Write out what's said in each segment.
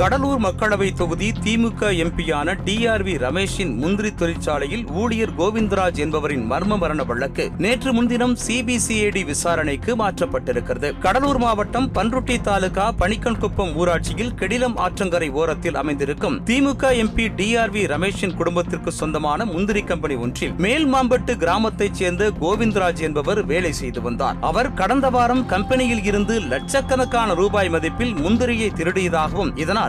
கடலூர் மக்களவை தொகுதி திமுக எம்பியான டிஆர்வி ரமேஷின் முந்திரி தொழிற்சாலையில் ஊழியர் கோவிந்தராஜ் என்பவரின் மர்ம மரண வழக்கு நேற்று முன்தினம் சிபிசிஐடி விசாரணைக்கு மாற்றப்பட்டிருக்கிறது. கடலூர் மாவட்டம் பன்ருட்டி தாலுகா பணிக்கன்குப்பம் ஊராட்சியில் கெடிலம் ஆற்றங்கரை ஓரத்தில் அமைந்திருக்கும் திமுக எம்பி டிஆர்வி ரமேஷின் குடும்பத்திற்கு சொந்தமான முந்திரி கம்பெனி ஒன்றில் மேல்மாம்பட்டு கிராமத்தைச் சேர்ந்த கோவிந்தராஜ் என்பவர் வேலை செய்து வந்தார். அவர் கடந்த வாரம் கம்பெனியில் இருந்து லட்சக்கணக்கான ரூபாய் மதிப்பில் முந்திரியை திருடியதாகவும் இதனால்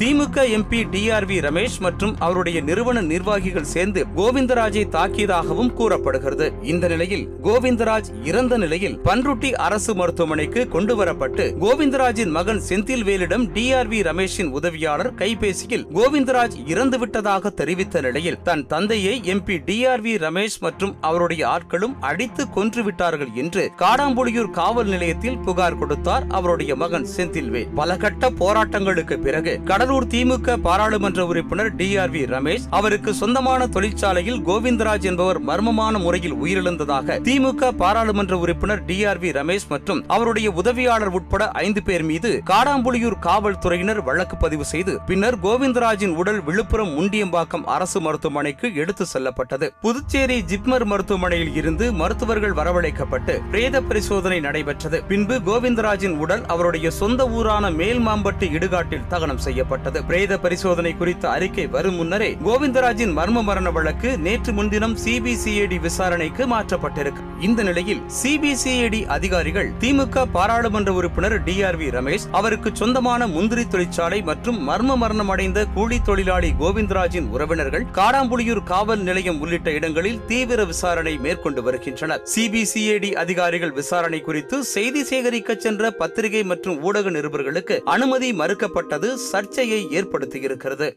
திமுக எம்பி டிஆர்வி ரமேஷ் மற்றும் அவருடைய நிறுவன நிர்வாகிகள் சேர்ந்து கோவிந்தராஜை தாக்கியதாகவும் கூறப்படுகிறது. இந்த நிலையில் கோவிந்தராஜ் இறந்த நிலையில் பன்ருட்டி அரசு மருத்துவமனைக்கு கொண்டுவரப்பட்டு கோவிந்தராஜின் மகன் செந்தில்வேலிடம் டிஆர்வி ரமேஷின் உதவியாளர் கைபேசியில் கோவிந்தராஜ் இறந்து விட்டதாக தெரிவித்த நிலையில் தன் தந்தையை எம்பி டிஆர்வி ரமேஷ் மற்றும் அவருடைய ஆட்களும் அடித்து கொன்று விட்டார்கள் என்று காடாம்புலியூர் காவல் நிலையத்தில் புகார் கொடுத்தார் அவருடைய மகன் செந்தில்வே. பல கட்ட போராட்டங்களுக்கு பிறகு கடலூர் திமுக பாராளுமன்ற உறுப்பினர் டிஆர்வி ரமேஷ் அவருக்கு சொந்தமான தொழிற்சாலையில் கோவிந்தராஜ் என்பவர் மர்மமான முறையில் உயிரிழந்ததாக திமுக பாராளுமன்ற உறுப்பினர் டிஆர்வி ரமேஷ் மற்றும் அவருடைய உதவியாளர் உட்பட ஐந்து பேர் மீது காடாம்புலியூர் காவல்துறையினர் வழக்கு பதிவு செய்து பின்னர் கோவிந்தராஜின் உடல் விழுப்புரம் முண்டியம்பாக்கம் அரசு மருத்துவமனைக்கு எடுத்து செல்லப்பட்டது. புதுச்சேரி ஜிப்மர் மருத்துவமனையில் இருந்து மருத்துவர்கள் வரவழைக்கப்பட்டு பிரேத பரிசோதனை நடைபெற்றது. பின்பு கோவிந்தராஜின் உடல் அவருடைய சொந்த ஊரான மேல்மாம்பட்டு இடுகாட்டில் தகனம் செய்யப்பட்டது. பிரேத பரிசோதனை குறித்த அறிக்கை வரும் முன்னரே கோவிந்தராஜின் மர்ம மரண வழக்கு நேற்று முன்தினம் சிபிசிஐடி விசாரணைக்கு மாற்றப்பட்டிருக்கு. இந்த நிலையில் சிபிசிஐடி அதிகாரிகள் திமுக பாராளுமன்ற உறுப்பினர் டி ஆர் வி ரமேஷ் அவருக்கு சொந்தமான முந்திரி தொழிற்சாலை மற்றும் மர்ம மரணம் அடைந்த கூலி தொழிலாளி கோவிந்தராஜின் உறவினர்கள் காடாம்புலியூர் காவல் நிலையம் உள்ளிட்ட இடங்களில் தீவிர விசாரணை மேற்கொண்டு வருகின்றனர். சிபிசிஐடி அதிகாரிகள் விசாரணை குறித்து செய்தி சேகரிக்க சென்ற பத்திரிகை மற்றும் ஊடக நிருபர்களுக்கு அனுமதி மறுக்கப்பட்டது. சர்ச்சை நிலையை ஏற்படுத்தியிருக்கிறது.